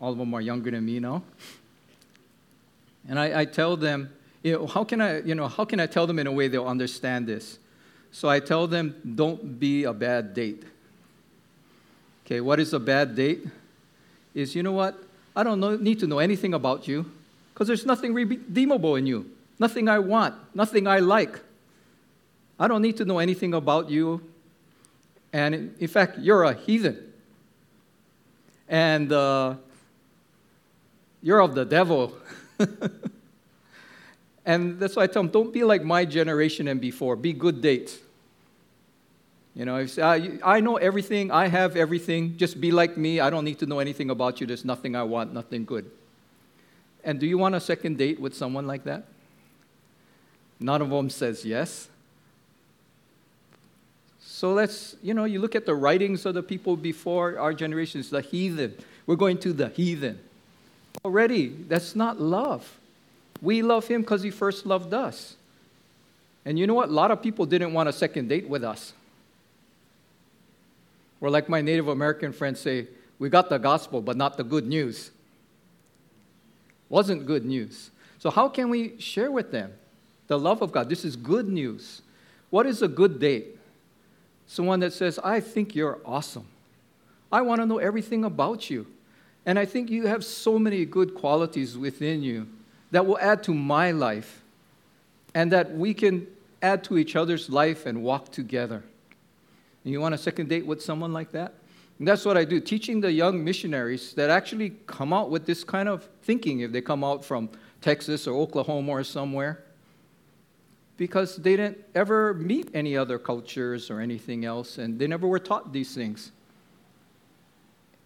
All of them are younger than me now. And I, I tell them, you know, how can I, you know, how can I tell them in a way they'll understand this? So I tell them, don't be a bad date. Okay, what is a bad date? Is you know what? I don't know, need to know anything about you because there's nothing redeemable in you, nothing I want, nothing I like. I don't need to know anything about you. And in fact, you're a heathen. And uh, you're of the devil. and that's why I tell them don't be like my generation and before, be good dates. You know, if, uh, I know everything, I have everything, just be like me. I don't need to know anything about you. There's nothing I want, nothing good. And do you want a second date with someone like that? None of them says yes. So let's, you know, you look at the writings of the people before our generations, the heathen. We're going to the heathen. Already, that's not love. We love him because he first loved us. And you know what? A lot of people didn't want a second date with us. Or, like my Native American friends say, we got the gospel, but not the good news. Wasn't good news. So, how can we share with them the love of God? This is good news. What is a good date? Someone that says, I think you're awesome. I want to know everything about you. And I think you have so many good qualities within you that will add to my life and that we can add to each other's life and walk together. And you want a second date with someone like that? And that's what I do, teaching the young missionaries that actually come out with this kind of thinking if they come out from Texas or Oklahoma or somewhere. Because they didn't ever meet any other cultures or anything else, and they never were taught these things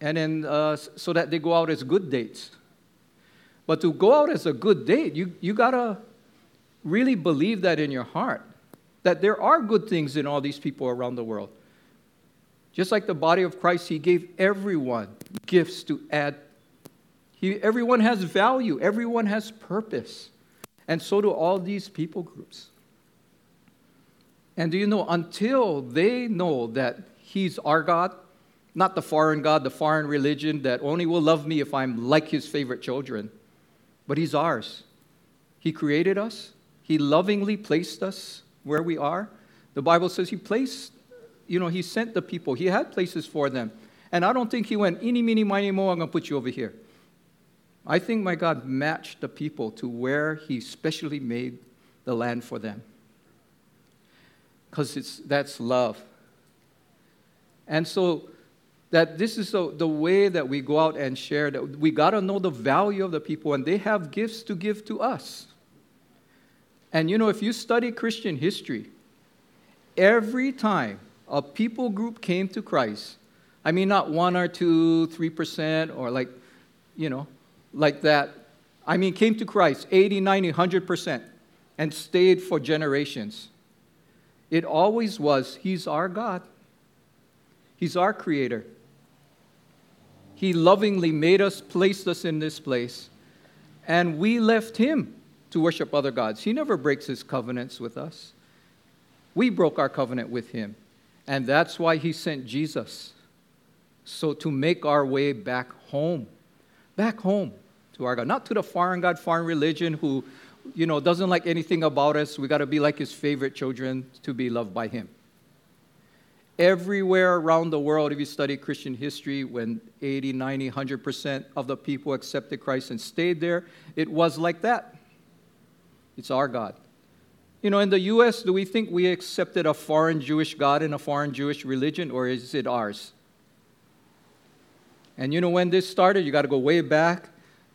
and then uh, so that they go out as good dates. But to go out as a good date, you, you gotta really believe that in your heart that there are good things in all these people around the world. Just like the body of Christ, He gave everyone gifts to add. He, everyone has value, everyone has purpose. And so do all these people groups. And do you know, until they know that He's our God, not the foreign God, the foreign religion that only will love me if I'm like his favorite children, but he's ours. He created us, he lovingly placed us where we are. The Bible says he placed, you know, he sent the people, he had places for them. And I don't think he went, eeny, meeny, miny, mo, I'm going to put you over here. I think my God matched the people to where he specially made the land for them. Because it's that's love. And so that this is the, the way that we go out and share that we got to know the value of the people and they have gifts to give to us. And you know if you study christian history every time a people group came to christ i mean not one or two three percent or like you know like that i mean came to christ 80 90 100 percent and stayed for generations. It always was he's our god. He's our creator he lovingly made us, placed us in this place, and we left Him to worship other gods. He never breaks His covenants with us. We broke our covenant with Him, and that's why He sent Jesus. So to make our way back home, back home to our God, not to the foreign God, foreign religion who, you know, doesn't like anything about us. We got to be like His favorite children to be loved by Him. Everywhere around the world, if you study Christian history, when 80, 90, 100% of the people accepted Christ and stayed there, it was like that. It's our God. You know, in the U.S., do we think we accepted a foreign Jewish God and a foreign Jewish religion, or is it ours? And you know when this started? You got to go way back,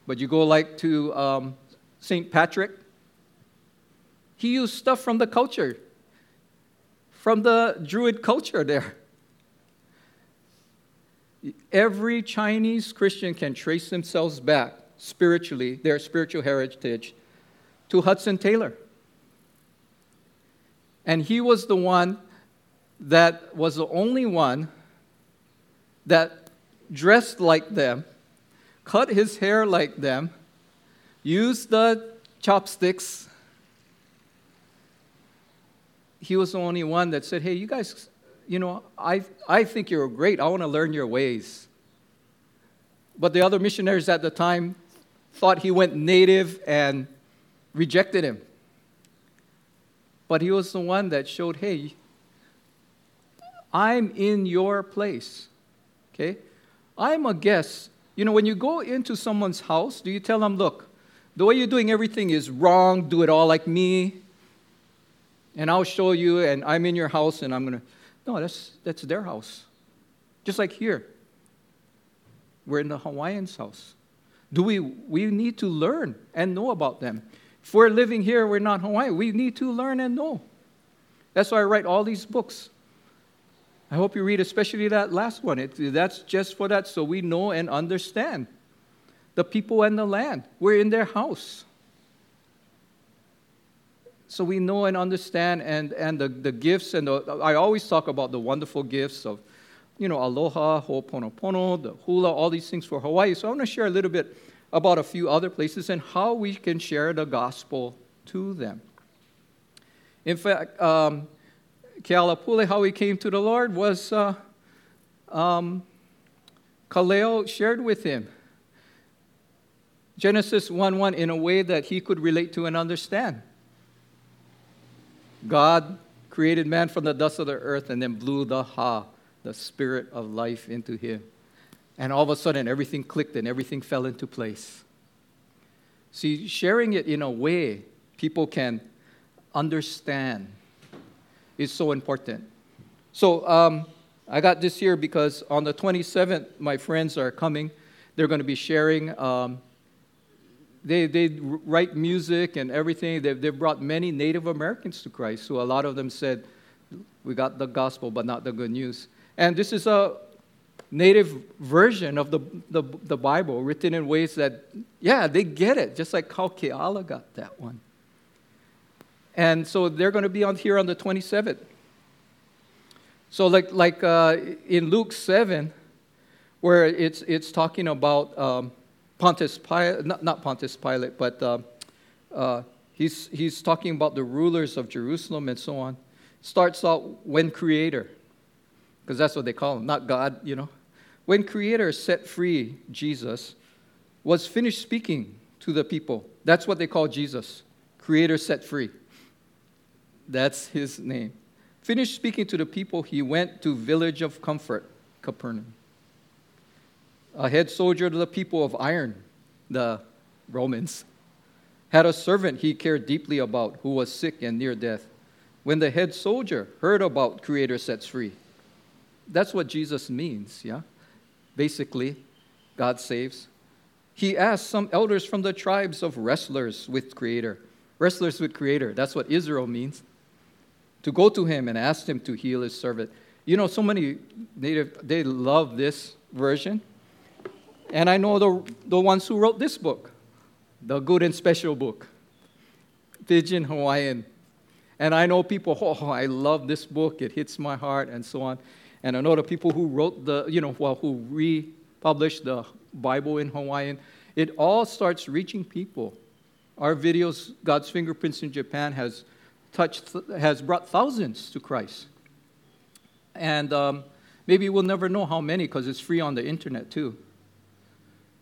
but you go like to um, St. Patrick. He used stuff from the culture from the Druid culture there. Every Chinese Christian can trace themselves back spiritually, their spiritual heritage, to Hudson Taylor. And he was the one that was the only one that dressed like them, cut his hair like them, used the chopsticks he was the only one that said, Hey, you guys, you know, I, I think you're great. I want to learn your ways. But the other missionaries at the time thought he went native and rejected him. But he was the one that showed, hey, I'm in your place. Okay? I'm a guest. You know, when you go into someone's house, do you tell them, look, the way you're doing everything is wrong, do it all like me, and I'll show you, and I'm in your house, and I'm going to. No, that's, that's their house. Just like here. We're in the Hawaiians' house. Do we, we need to learn and know about them. If we're living here, we're not Hawaiian. We need to learn and know. That's why I write all these books. I hope you read especially that last one. It, that's just for that, so we know and understand the people and the land. We're in their house. So we know and understand, and, and the, the gifts, and the, I always talk about the wonderful gifts of, you know, aloha, ho'oponopono, the hula, all these things for Hawaii. So I want to share a little bit about a few other places and how we can share the gospel to them. In fact, um, Kealapule, how he came to the Lord was uh, um, Kaleo shared with him. Genesis 1 1 in a way that he could relate to and understand. God created man from the dust of the earth and then blew the ha, the spirit of life, into him. And all of a sudden, everything clicked and everything fell into place. See, sharing it in a way people can understand is so important. So, um, I got this here because on the 27th, my friends are coming. They're going to be sharing. Um, they, they write music and everything. They've, they've brought many Native Americans to Christ, So a lot of them said, We got the gospel, but not the good news. And this is a native version of the, the, the Bible, written in ways that, yeah, they get it, just like how Keala got that one. And so they're going to be on here on the 27th. So, like, like uh, in Luke 7, where it's, it's talking about um, Pontius Pilate, not, not Pontius Pilate, but uh, uh, he's, he's talking about the rulers of Jerusalem and so on. Starts out when Creator, because that's what they call him, not God, you know. When Creator set free Jesus, was finished speaking to the people. That's what they call Jesus. Creator set free. That's his name. Finished speaking to the people, he went to village of comfort, Capernaum. A head soldier to the people of iron, the Romans, had a servant he cared deeply about who was sick and near death. When the head soldier heard about Creator sets free, that's what Jesus means, yeah? Basically, God saves. He asked some elders from the tribes of wrestlers with Creator. Wrestlers with Creator, that's what Israel means to go to him and ask him to heal his servant. You know, so many native, they love this version. And I know the, the ones who wrote this book, the good and special book, Pidgin Hawaiian. And I know people, oh, I love this book, it hits my heart, and so on. And I know the people who wrote the, you know, well, who republished the Bible in Hawaiian. It all starts reaching people. Our videos, God's Fingerprints in Japan, has touched, has brought thousands to Christ. And um, maybe we'll never know how many because it's free on the internet too.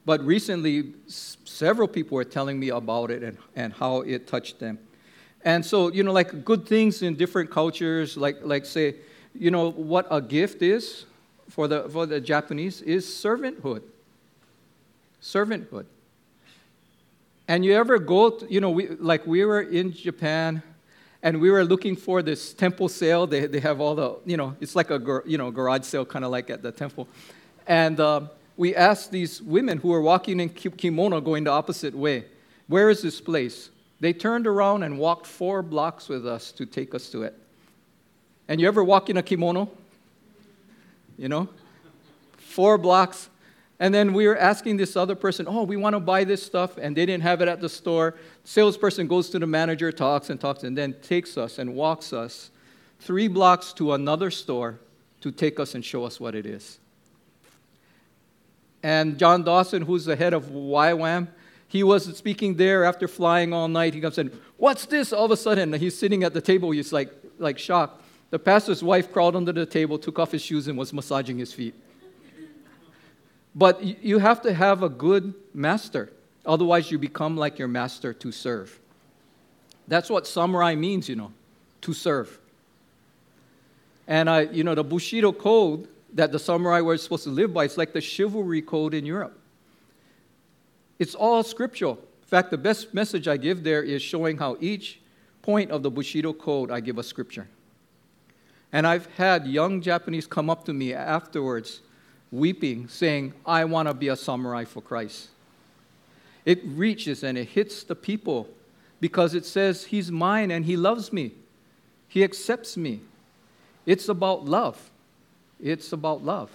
But recently, s- several people were telling me about it and, and how it touched them. And so, you know, like good things in different cultures, like, like say, you know, what a gift is for the, for the Japanese is servanthood. Servanthood. And you ever go, to, you know, we, like we were in Japan and we were looking for this temple sale. They, they have all the, you know, it's like a you know, garage sale, kind of like at the temple. And uh, we asked these women who were walking in kimono going the opposite way, where is this place? They turned around and walked four blocks with us to take us to it. And you ever walk in a kimono? You know? Four blocks and then we were asking this other person, oh, we want to buy this stuff, and they didn't have it at the store. Salesperson goes to the manager, talks and talks, and then takes us and walks us three blocks to another store to take us and show us what it is. And John Dawson, who's the head of YWAM, he was speaking there after flying all night. He comes in, what's this? All of a sudden, he's sitting at the table. He's like, like shocked. The pastor's wife crawled under the table, took off his shoes, and was massaging his feet. But you have to have a good master. Otherwise, you become like your master to serve. That's what samurai means, you know, to serve. And, I, you know, the Bushido code that the samurai were supposed to live by, it's like the chivalry code in Europe. It's all scriptural. In fact, the best message I give there is showing how each point of the Bushido code I give a scripture. And I've had young Japanese come up to me afterwards, weeping, saying, I want to be a samurai for Christ. It reaches and it hits the people because it says, He's mine and He loves me. He accepts me. It's about love. It's about love.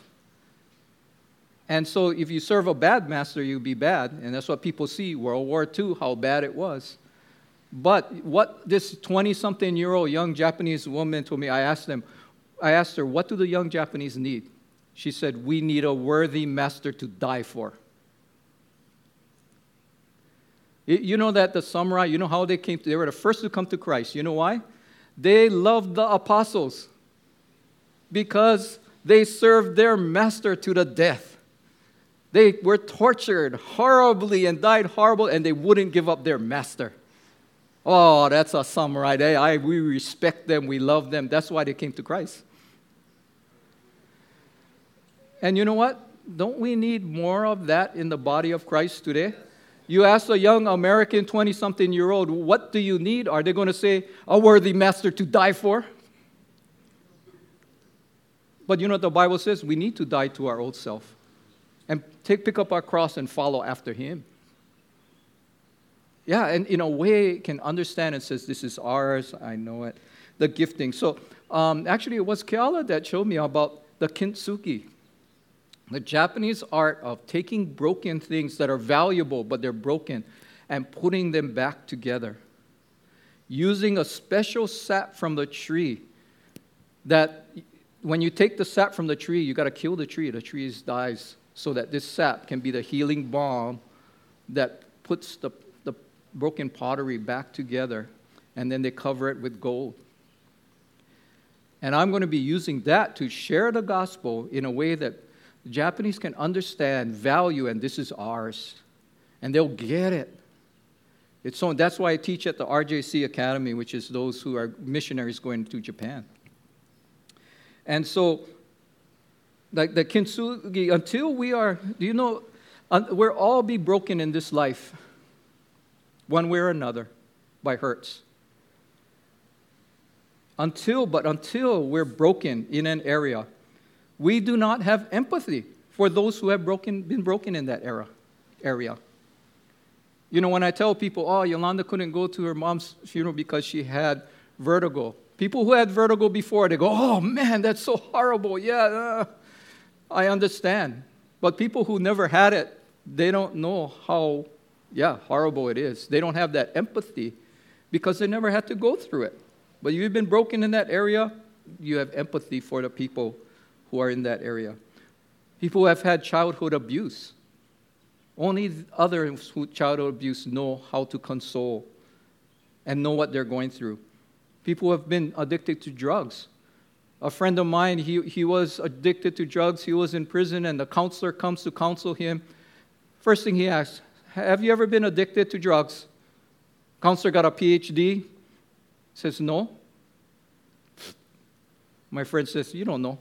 And so, if you serve a bad master, you'll be bad. And that's what people see World War II, how bad it was. But what this 20 something year old young Japanese woman told me, I asked them, I asked her, what do the young Japanese need? She said, We need a worthy master to die for. You know that the samurai, you know how they came, to, they were the first to come to Christ. You know why? They loved the apostles because they served their master to the death. They were tortured horribly and died horrible, and they wouldn't give up their master. Oh, that's a samurai. They, I, we respect them, we love them. That's why they came to Christ. And you know what? Don't we need more of that in the body of Christ today? You ask a young American 20 something year old, what do you need? Are they going to say, a worthy master to die for? But you know what the Bible says? We need to die to our old self and take, pick up our cross and follow after him. Yeah, and in a way, can understand and says, This is ours, I know it. The gifting. So, um, actually, it was Keala that showed me about the kintsugi. The Japanese art of taking broken things that are valuable, but they're broken, and putting them back together. Using a special sap from the tree that when you take the sap from the tree, you got to kill the tree. The tree dies so that this sap can be the healing balm that puts the, the broken pottery back together, and then they cover it with gold. And I'm going to be using that to share the gospel in a way that Japanese can understand value, and this is ours. And they'll get it. It's so, that's why I teach at the RJC Academy, which is those who are missionaries going to Japan. And so, like the kintsugi, until we are, do you know, we'll all be broken in this life, one way or another, by hurts. Until, but until we're broken in an area, we do not have empathy for those who have broken, been broken in that era, area. You know, when I tell people, oh, Yolanda couldn't go to her mom's funeral because she had vertigo. People who had vertigo before, they go, oh man, that's so horrible. Yeah, uh, I understand. But people who never had it, they don't know how, yeah, horrible it is. They don't have that empathy because they never had to go through it. But you've been broken in that area, you have empathy for the people who are in that area. People who have had childhood abuse. Only others who childhood abuse know how to console and know what they're going through. People have been addicted to drugs. A friend of mine, he, he was addicted to drugs. He was in prison, and the counselor comes to counsel him. First thing he asks, Have you ever been addicted to drugs? Counselor got a PhD. Says, No. My friend says, You don't know.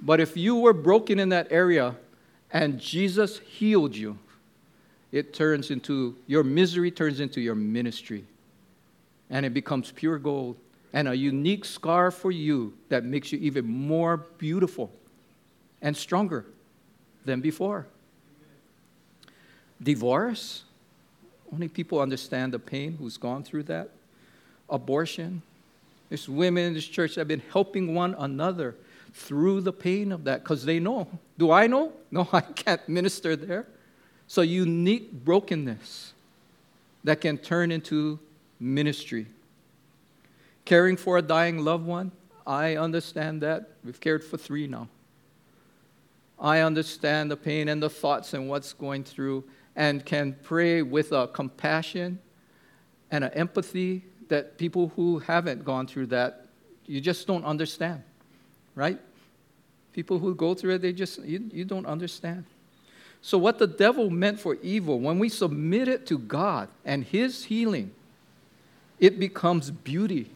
But if you were broken in that area and Jesus healed you, it turns into your misery turns into your ministry. And it becomes pure gold and a unique scar for you that makes you even more beautiful and stronger than before. Divorce, only people understand the pain who's gone through that. Abortion, there's women in this church that have been helping one another through the pain of that because they know. Do I know? No, I can't minister there. So, unique brokenness that can turn into ministry. Caring for a dying loved one, I understand that. We've cared for three now. I understand the pain and the thoughts and what's going through, and can pray with a compassion and an empathy that people who haven't gone through that, you just don't understand right? People who go through it, they just, you, you don't understand. So, what the devil meant for evil, when we submit it to God and His healing, it becomes beauty.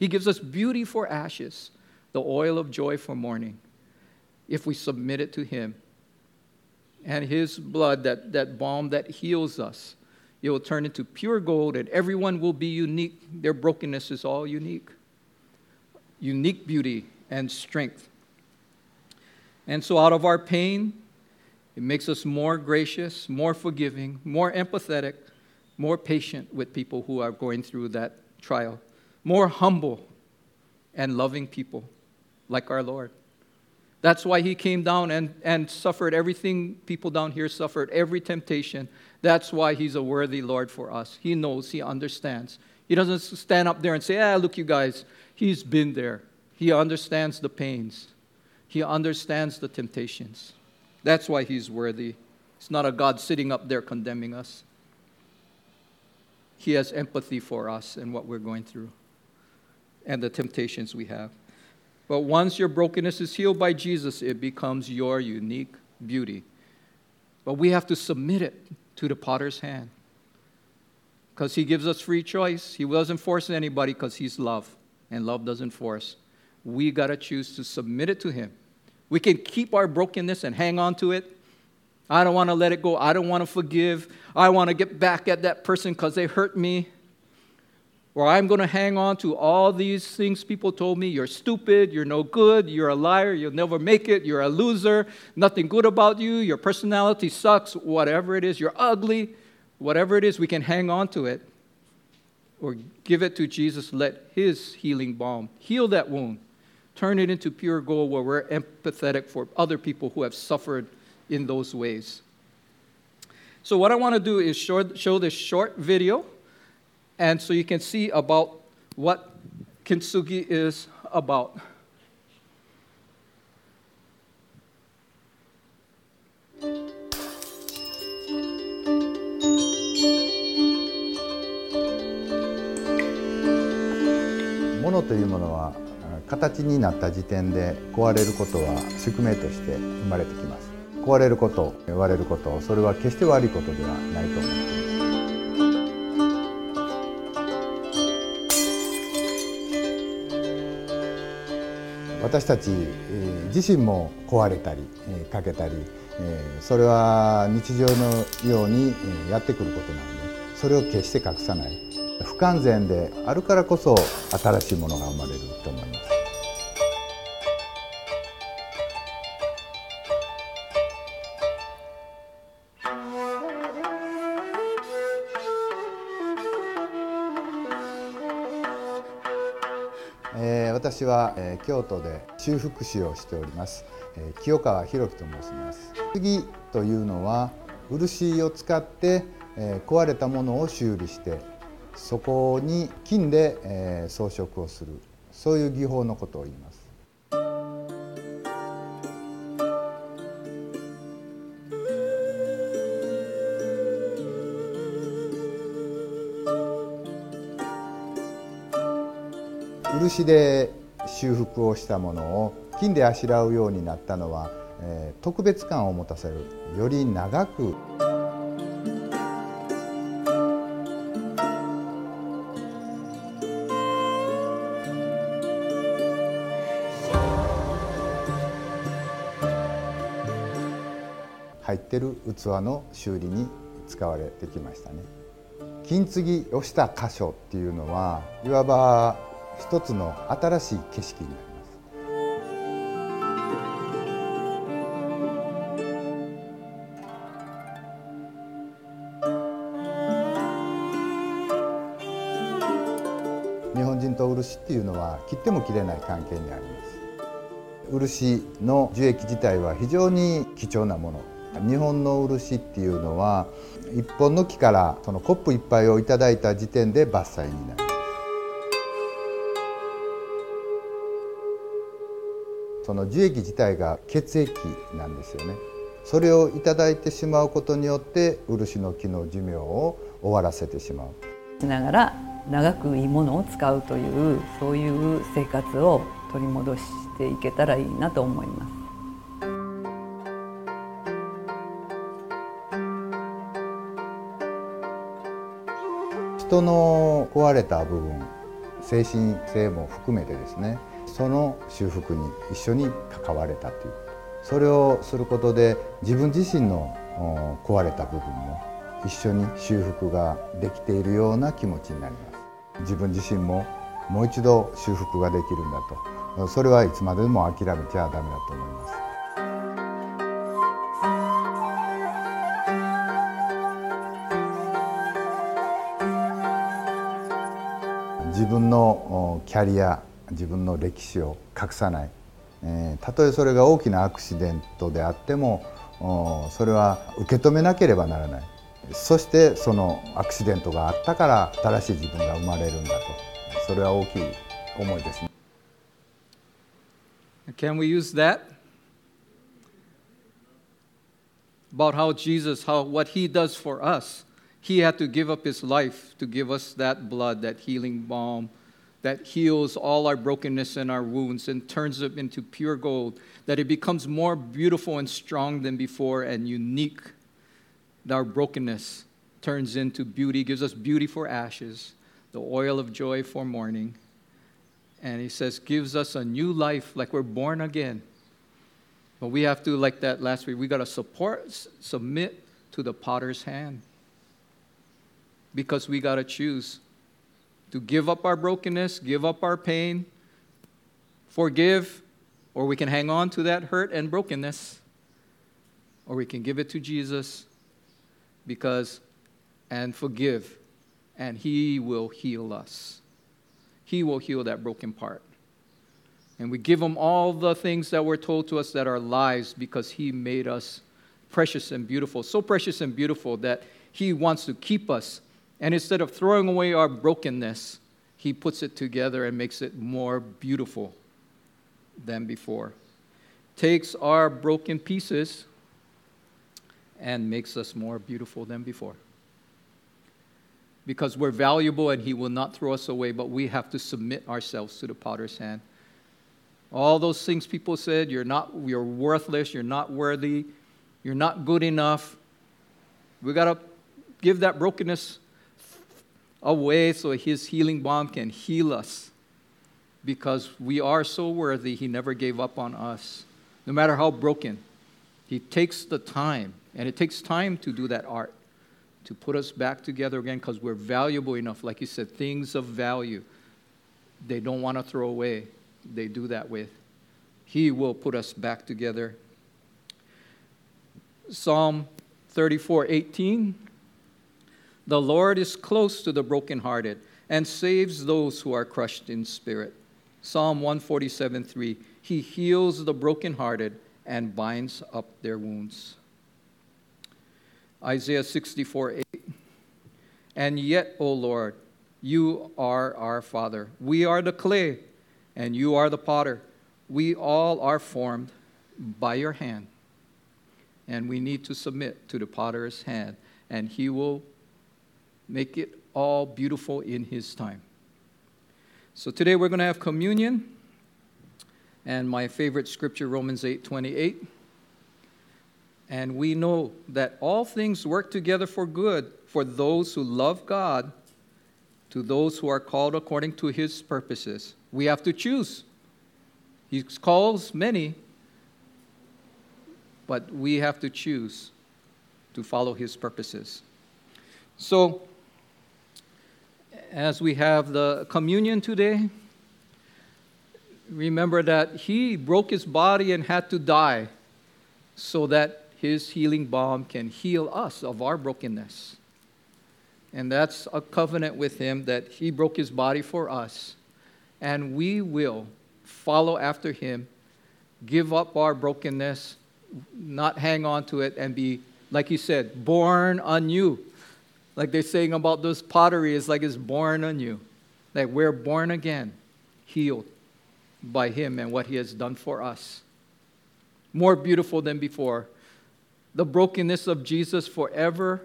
He gives us beauty for ashes, the oil of joy for mourning, if we submit it to Him. And His blood, that, that balm that heals us, it will turn into pure gold, and everyone will be unique. Their brokenness is all unique. Unique beauty and strength. And so, out of our pain, it makes us more gracious, more forgiving, more empathetic, more patient with people who are going through that trial, more humble and loving people like our Lord. That's why he came down and, and suffered everything people down here suffered, every temptation. That's why he's a worthy Lord for us. He knows, he understands. He doesn't stand up there and say, ah, look, you guys, he's been there. He understands the pains, he understands the temptations. That's why he's worthy. It's not a God sitting up there condemning us. He has empathy for us and what we're going through and the temptations we have. But once your brokenness is healed by Jesus, it becomes your unique beauty. But we have to submit it to the potter's hand because he gives us free choice. He doesn't force anybody because he's love, and love doesn't force. We got to choose to submit it to him we can keep our brokenness and hang on to it. I don't want to let it go. I don't want to forgive. I want to get back at that person because they hurt me. Or I'm going to hang on to all these things people told me. You're stupid. You're no good. You're a liar. You'll never make it. You're a loser. Nothing good about you. Your personality sucks. Whatever it is. You're ugly. Whatever it is, we can hang on to it. Or give it to Jesus. Let His healing balm heal that wound turn it into pure gold where we're empathetic for other people who have suffered in those ways. So, what I want to do is show, show this short video, and so you can see about what kintsugi is about. ものというものは 形になった時点で壊れることは宿命として生まれてきます。壊れること割れることそれは決して悪いことではないと思っています私たち自身も壊れたり欠けたりそれは日常のようにやってくることなのでそれを決して隠さない。不完全であるからこそ新しいものが生まれると思います。私は、え京都で修復師をしております、え清川博樹と申します。次というのは漆を使って、え壊れたものを修理してそこに金で、え装飾をするそういう技法のことを言います。漆で修復をしたものを金であしらうようになったのは、えー、特別感を持たせるより長く。入ってる器の修理に使われてきましたね。金継ぎをした箇所っていうのはいわば一つの新しい景色になります。日本人と漆っていうのは切っても切れない関係にあります。漆の樹液自体は非常に貴重なもの。日本の漆っていうのは一本の木からそのコップ一杯をいただいた時点で伐採になるその樹液自体が血液なんですよね。それを頂いてしまうことによって漆の木の寿命を終わらせてしまう。しながら長くいいものを使うというそういう生活を取り戻していけたらいいなと思います。人の壊れた部分精神性も含めてですね。その修復に一緒に関われたという。ことそれをすることで自分自身の壊れた部分も一緒に修復ができているような気持ちになります。自分自身ももう一度修復ができるんだと。それはいつまでも諦めちゃダメだと思います。自分のキャリア自分の歴史を隠さない、えー、たとえそれが大きなアクシデントであってもそれは受け止めなければならないそしてそのアクシデントがあったから新しい自分が生まれるんだとそれは大きい思いですね。Can we use that? About how Jesus, how what he does for us. He had to give up his life to give us that blood, that healing balm that heals all our brokenness and our wounds and turns them into pure gold, that it becomes more beautiful and strong than before and unique. That our brokenness turns into beauty, gives us beauty for ashes, the oil of joy for mourning. And he says, gives us a new life like we're born again. But we have to, like that last week, we got to support, submit to the potter's hand because we got to choose to give up our brokenness, give up our pain, forgive, or we can hang on to that hurt and brokenness, or we can give it to Jesus because and forgive, and He will heal us. He will heal that broken part. And we give Him all the things that were told to us that are lies because He made us precious and beautiful. So precious and beautiful that He wants to keep us and instead of throwing away our brokenness, he puts it together and makes it more beautiful than before. Takes our broken pieces and makes us more beautiful than before. Because we're valuable and he will not throw us away, but we have to submit ourselves to the potter's hand. All those things people said, you're not you're worthless, you're not worthy, you're not good enough. We got to give that brokenness away so his healing balm can heal us. Because we are so worthy, he never gave up on us, no matter how broken. He takes the time, and it takes time to do that art, to put us back together again because we're valuable enough. Like you said, things of value, they don't want to throw away, they do that with. He will put us back together. Psalm 34 18 the Lord is close to the brokenhearted and saves those who are crushed in spirit. Psalm 147 3. He heals the brokenhearted and binds up their wounds. Isaiah 64 8. And yet, O Lord, you are our Father. We are the clay, and you are the potter. We all are formed by your hand. And we need to submit to the potter's hand, and he will make it all beautiful in His time. So today we're going to have communion, and my favorite scripture, Romans 8 28. And we know that all things work together for good for those who love God, to those who are called according to His purposes. We have to choose. He calls many, but we have to choose to follow His purposes. So, as we have the communion today, remember that he broke his body and had to die so that his healing balm can heal us of our brokenness. And that's a covenant with him that he broke his body for us. And we will follow after him, give up our brokenness, not hang on to it, and be, like he said, born anew like they're saying about those pottery, is like it's born on you. Like we're born again, healed by Him and what He has done for us. More beautiful than before. The brokenness of Jesus forever,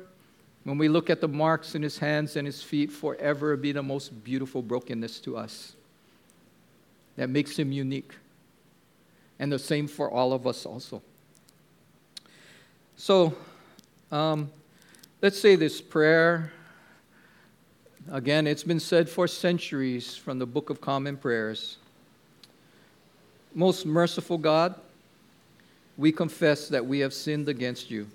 when we look at the marks in His hands and His feet, forever be the most beautiful brokenness to us. That makes Him unique. And the same for all of us also. So, um, Let's say this prayer Again, it's been said for centuries from the Book of Common Prayers. Most merciful God, we confess that we have sinned against you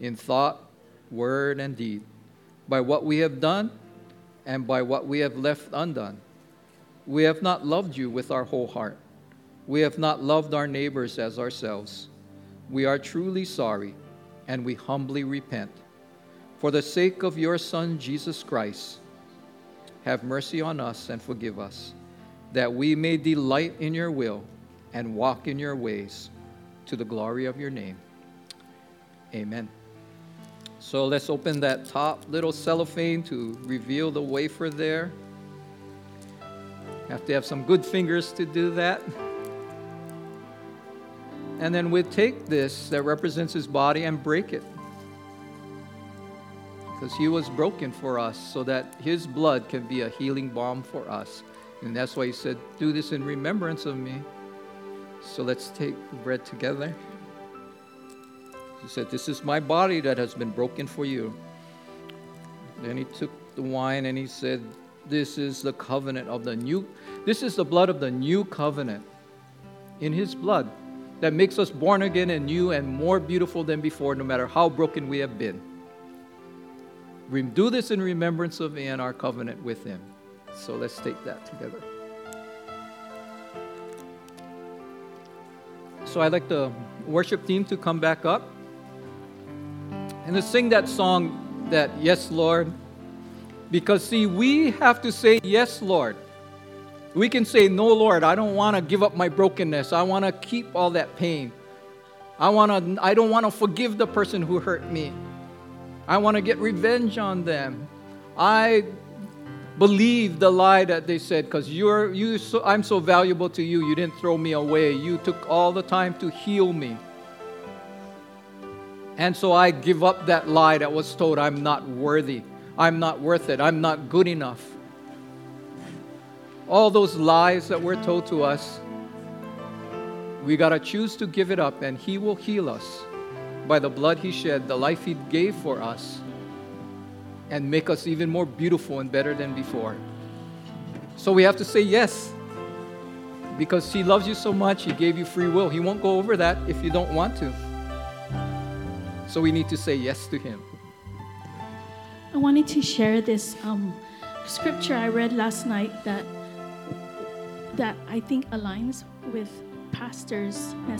in thought, word, and deed, by what we have done and by what we have left undone. We have not loved you with our whole heart. We have not loved our neighbors as ourselves. We are truly sorry and we humbly repent. For the sake of your Son, Jesus Christ, have mercy on us and forgive us, that we may delight in your will and walk in your ways to the glory of your name. Amen. So let's open that top little cellophane to reveal the wafer there. Have to have some good fingers to do that. And then we take this that represents his body and break it. Because he was broken for us so that his blood can be a healing balm for us. And that's why he said, Do this in remembrance of me. So let's take the bread together. He said, This is my body that has been broken for you. Then he took the wine and he said, This is the covenant of the new, this is the blood of the new covenant in his blood that makes us born again and new and more beautiful than before, no matter how broken we have been. Do this in remembrance of me and our covenant with him. So let's take that together. So I'd like the worship team to come back up and to sing that song that Yes, Lord. Because, see, we have to say, Yes, Lord. We can say, No, Lord, I don't want to give up my brokenness. I want to keep all that pain. I, wanna, I don't want to forgive the person who hurt me. I want to get revenge on them. I believe the lie that they said because you're you so, I'm so valuable to you you didn't throw me away. You took all the time to heal me and so I give up that lie that was told I'm not worthy. I'm not worth it. I'm not good enough all those lies that were told to us we got to choose to give it up and he will heal us by the blood he shed the life he gave for us and make us even more beautiful and better than before. So we have to say yes. Because He loves you so much, He gave you free will. He won't go over that if you don't want to. So we need to say yes to Him. I wanted to share this um, scripture I read last night that that I think aligns with pastor's